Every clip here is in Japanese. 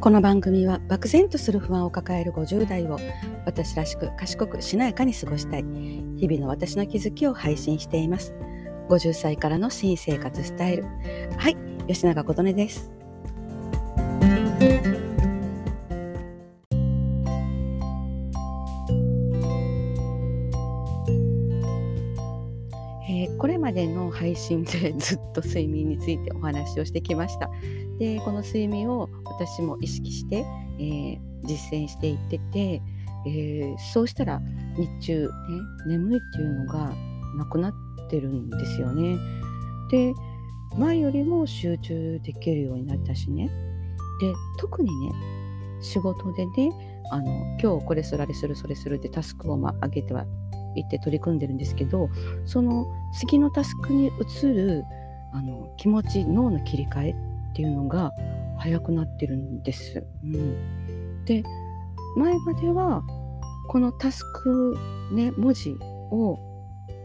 この番組は漠然とする不安を抱える50代を私らしく賢くしなやかに過ごしたい日々の私の気づきを配信しています。50歳からの新生活スタイル。はい吉永琴音です。えーこれまでの配信でずっと睡眠についてお話をしてきました。でこの睡眠を私も意識して、えー実践していってて、えーそうしたら日中、ね、眠いっていうのがなくなってるんですよね。で前よりも集中できるようになったしね。で特にね仕事でねあの今日これするあれするそれするってタスクを、まあ、上げてはいって取り組んでるんですけどその次のタスクに移るあの気持ち脳の切り替えっていうのが早くなってるんです。うん、で前まではこのタスクね文字を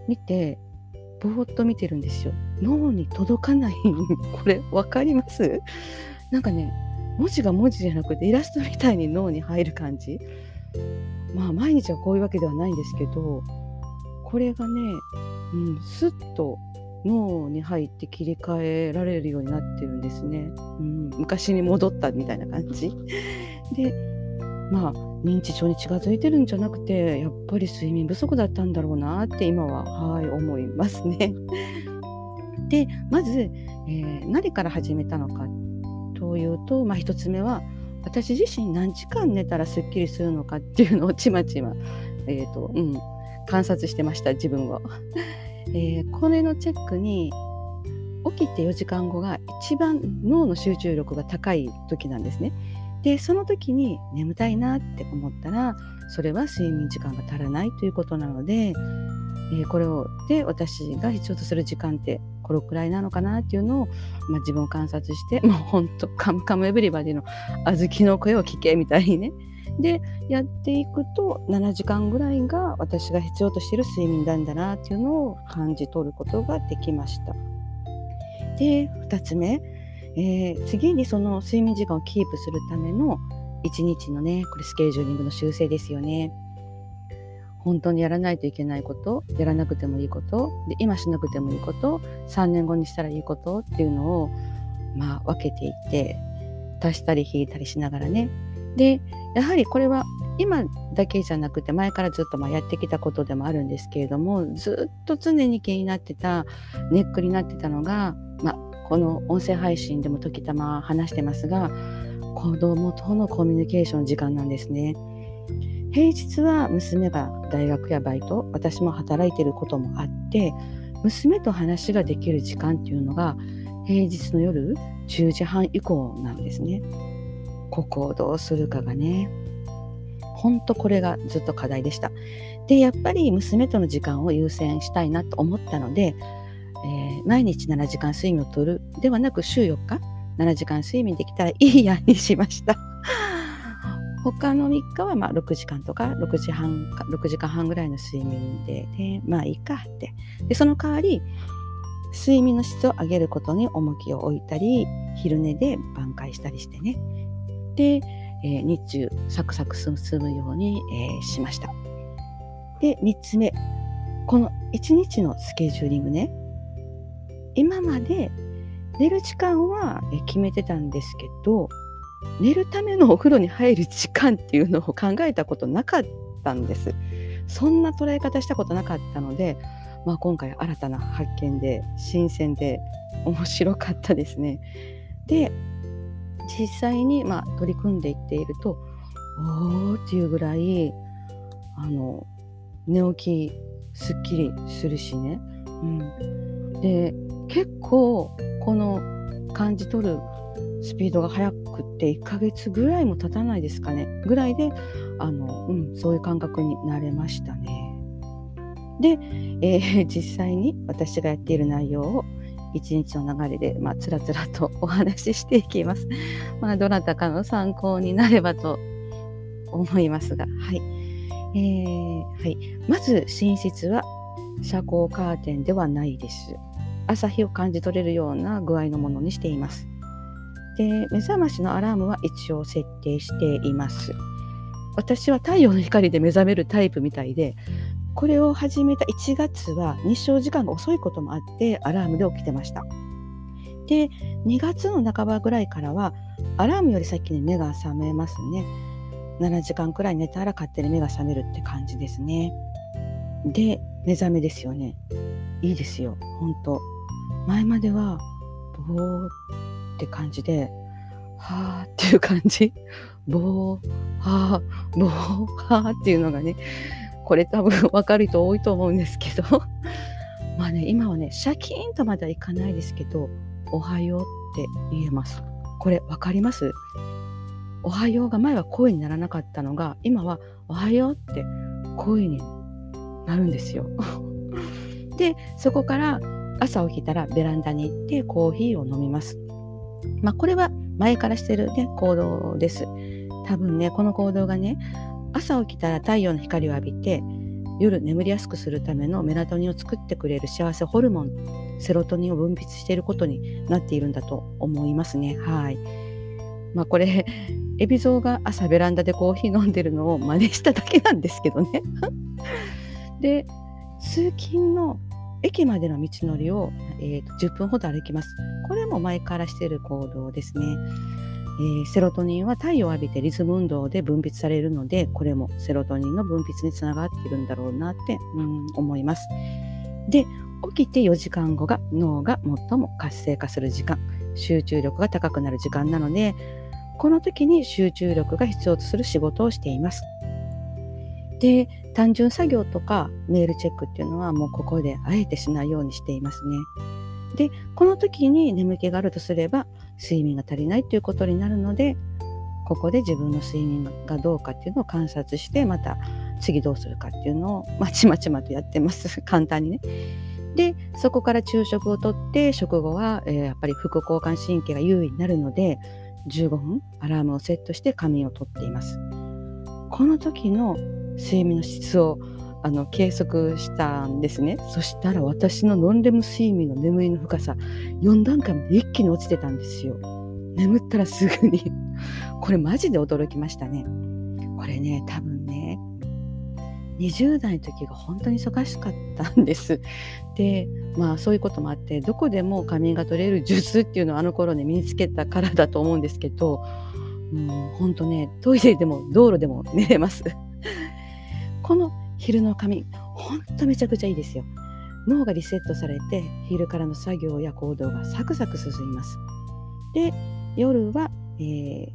見てぼーっと見てるんですよ。脳に届かない これ分かります？なんかね文字が文字じゃなくてイラストみたいに脳に入る感じまあ毎日はこういうわけではないんですけどこれがね、うん、スッと脳に入って切り替えられるようになってるんですね。うん、昔に戻ったみたいな感じ。でまあ認知症に近づいてるんじゃなくてやっぱり睡眠不足だったんだろうなって今ははい思いますね。でまず、えー何から始めたのかというと、まあ、一つ目は私自身何時間寝たらすっきりするのかっていうのをちまちま、えーとうん、観察してました自分を。えーこれのチェックに起きて4時間後が一番脳の集中力が高い時なんですね。でその時に眠たいなって思ったらそれは睡眠時間が足らないということなので、えーこれをで私が必要とする時間ってこのくらいなのかなっていうのを、まあ、自分を観察してもうほんと「カムカムエブリバディ」の小豆の声を聞けみたいにねでやっていくと7時間ぐらいが私が必要としている睡眠なんだなっていうのを感じ取ることができました。で2つ目、えー次にその睡眠時間をキープするための1日のねこれスケジューリングの修正ですよね。本当にやらないといけないことやらなくてもいいことで今しなくてもいいこと3年後にしたらいいことっていうのをまあ分けていって足したり引いたりしながらねでやはりこれは今だけじゃなくて前からずっとまあやってきたことでもあるんですけれどもずっと常に気になってたネックになってたのが、まあ、この音声配信でも時たま話してますが子供とのコミュニケーション時間なんですね。平日は娘が大学やバイト私も働いてることもあって娘と話ができる時間っていうのが平日の夜10時半以降なんですね。ここをどうするかがね本当これがずっと課題でした。でやっぱり娘との時間を優先したいなと思ったので、えー毎日7時間睡眠をとるではなく週4日7時間睡眠できたらいいやにしました。他の3日はま6時間とか6時半か6時間半ぐらいの睡眠で、でまあいいかってでその代わり睡眠の質を上げることに重きを置いたり昼寝で挽回したりしてね、えー日中サクサク進むように、えーしましたで3つ目この1日のスケジューリングね今まで寝る時間はえ決めてたんですけど寝るためのお風呂に入る時間っていうのを考えたことなかったんです。そんな捉え方したことなかったので、まあ、今回新たな発見で新鮮で面白かったですね。で実際にまあ取り組んでいっているとおーっていうぐらいあの寝起きすっきりするしね。うん、で結構この感じ取るスピードが速くって1ヶ月ぐらいも経たないですかねぐらいであの、うん、そういう感覚になれましたね。で、えー実際に私がやっている内容を一日の流れで、まあ、つらつらと お話ししていきます。まあ、どなたかの参考になればと 思いますが、はい。えーはい、まず寝室は遮光カーテンではないです。朝日を感じ取れるような具合のものにしています。で目覚ましのアラームは一応設定しています私は太陽の光で目覚めるタイプみたいでこれを始めた1月は日照時間が遅いこともあってアラームで起きてました。で2月の半ばぐらいからはアラームより先に目が覚めますね。7時間くらい寝たら勝手に目が覚めるって感じですね。で目覚めですよね。いいですよ。本当。前まではぼーって感じではーっていう感じ。ぼーはーぼーはーっていうのがねこれ多分分かる人多いと思うんですけど。まあね今はねシャキーンとまではいかないですけどおはようって言えます。これ分かります？おはようが前は声にならなかったのが今はおはようって声になるんですよ。でそこから朝起きたらベランダに行ってコーヒーを飲みます。まあこれは前からしてるね行動です。多分ねこの行動がね朝起きたら太陽の光を浴びて夜眠りやすくするためのメラトニンを作ってくれる幸せホルモンセロトニンを分泌していることになっているんだと思いますねはいまあこれ海老蔵が朝ベランダでコーヒー飲んでるのを真似しただけなんですけどね で通勤の駅までの道のりを、えーと、10分ほど歩きます。これも前からしている行動ですね。えー、セロトニンは太陽を浴びてリズム運動で分泌されるのでこれもセロトニンの分泌につながっているんだろうなって、うん、思います。で起きて4時間後が脳が最も活性化する時間集中力が高くなる時間なのでこの時に集中力が必要とする仕事をしています。で単純作業とかメールチェックっていうのはもうここであえてしないようにしていますね。でこの時に眠気があるとすれば睡眠が足りないということになるのでここで自分の睡眠がどうかっていうのを観察してまた次どうするかっていうのをまちまちまとやってます 簡単にね。でそこから昼食をとって食後は、えー、やっぱり副交感神経が優位になるので15分アラームをセットして仮眠をとっています。この時の睡眠の質をあの計測したんですね。そしたら私のノンレム睡眠の眠りの深さ4段階まで一気に落ちてたんですよ。眠ったらすぐに。これマジで驚きましたね。これね多分ね20代の時が本当に忙しかったんです。でまあそういうこともあってどこでも仮眠が取れる術っていうのをあの頃ね身につけたからだと思うんですけどうん、本当ねトイレでも道路でも寝れます。この昼の仮眠。ほんとめちゃくちゃいいですよ。脳がリセットされて昼からの作業や行動がサクサク進みます。で夜は、えー、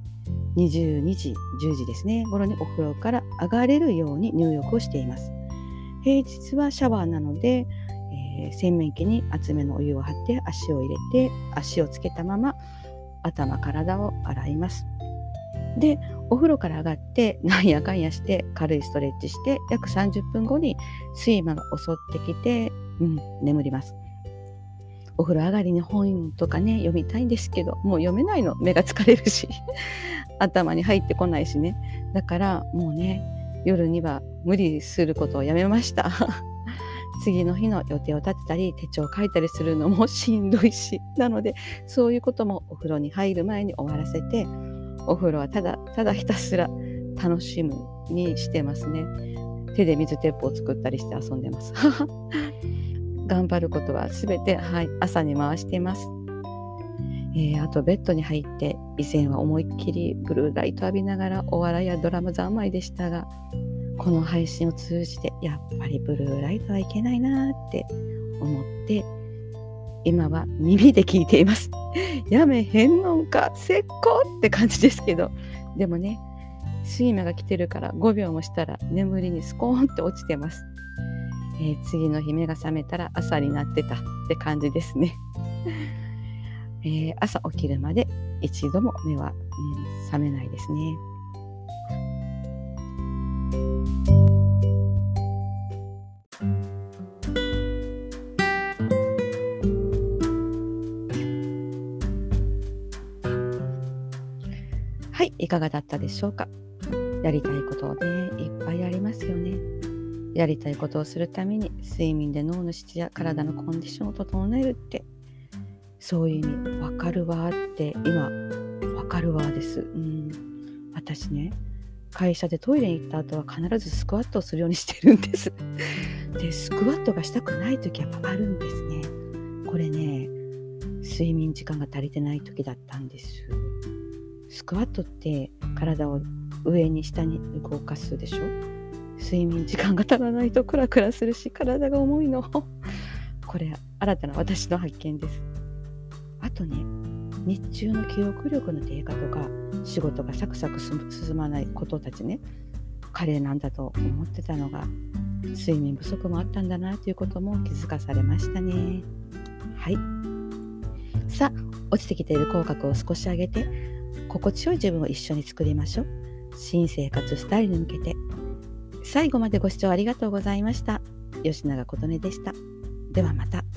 22時10時ですね。頃にお風呂から上がれるように入浴をしています。平日はシャワーなので、えー、洗面器に厚めのお湯を張って足を入れて足をつけたまま頭体を洗います。でお風呂から上がってなんやかんやして軽いストレッチして約30分後に睡魔が襲ってきて、うん、眠ります。お風呂上がりに本とかね読みたいんですけどもう読めないの。目が疲れるし 頭に入ってこないしね。だからもうね夜には無理することをやめました。次の日の予定を立てたり手帳を書いたりするのもしんどいし。なのでそういうこともお風呂に入る前に終わらせてお風呂はただただひたすら楽しむにしてますね。手で水鉄砲を作ったりして遊んでます。頑張ることはすべて、はい、朝に回しています。えー、あとベッドに入って以前は思いっきりブルーライト浴びながらお笑いやドラマ三昧でしたがこの配信を通じてやっぱりブルーライトはいけないなって思って今は耳で聞いています。やめへんのんか、せっこって感じですけど、でもね、睡魔が来てるから5秒もしたら眠りにスコーンって落ちてます。えー、次の日目が覚めたら朝になってたって感じですね。えー、朝起きるまで一度も目は、うん、覚めないですね。はいいかがだったでしょうか？やりたいことをねいっぱいありますよねやりたいことをするために睡眠で脳の質や体のコンディションを整えるってそういう意味わかるわって今わかるわです。うん。私ね、会社でトイレに行った後は必ずスクワットをするようにしてるんです。で、スクワットがしたくない時はあるんですね。これね、睡眠時間が足りてない時だったんです。スクワットって体を上に下に動かすでしょ？睡眠時間が足らないとクラクラするし体が重いの。これ新たな私の発見です。あとね日中の記憶力の低下とか仕事がサクサク進まないことたちね。カレーなんだと思ってたのが睡眠不足もあったんだなということも気づかされましたね。はい。さあ落ちてきている口角を少し上げて心地よい自分を一緒に作りましょう。新生活スタイルに向けて。最後までご視聴ありがとうございました。吉永琴音でした。ではまた。